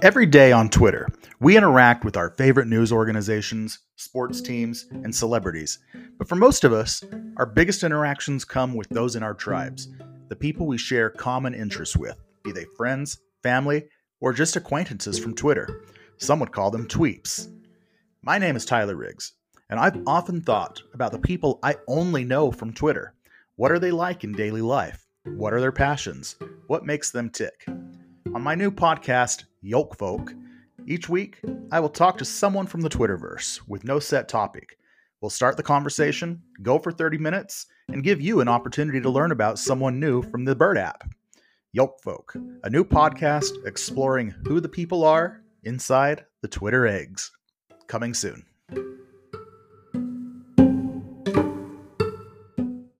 Every day on Twitter, we interact with our favorite news organizations, sports teams, and celebrities. But for most of us, our biggest interactions come with those in our tribes, the people we share common interests with, be they friends, family, or just acquaintances from Twitter. Some would call them tweeps. My name is Tyler Riggs, and I've often thought about the people I only know from Twitter. What are they like in daily life? What are their passions? What makes them tick? On my new podcast, Yolk Folk, each week I will talk to someone from the Twitterverse with no set topic. We'll start the conversation, go for 30 minutes, and give you an opportunity to learn about someone new from the Bird app. Yolk Folk, a new podcast exploring who the people are inside the Twitter eggs. Coming soon.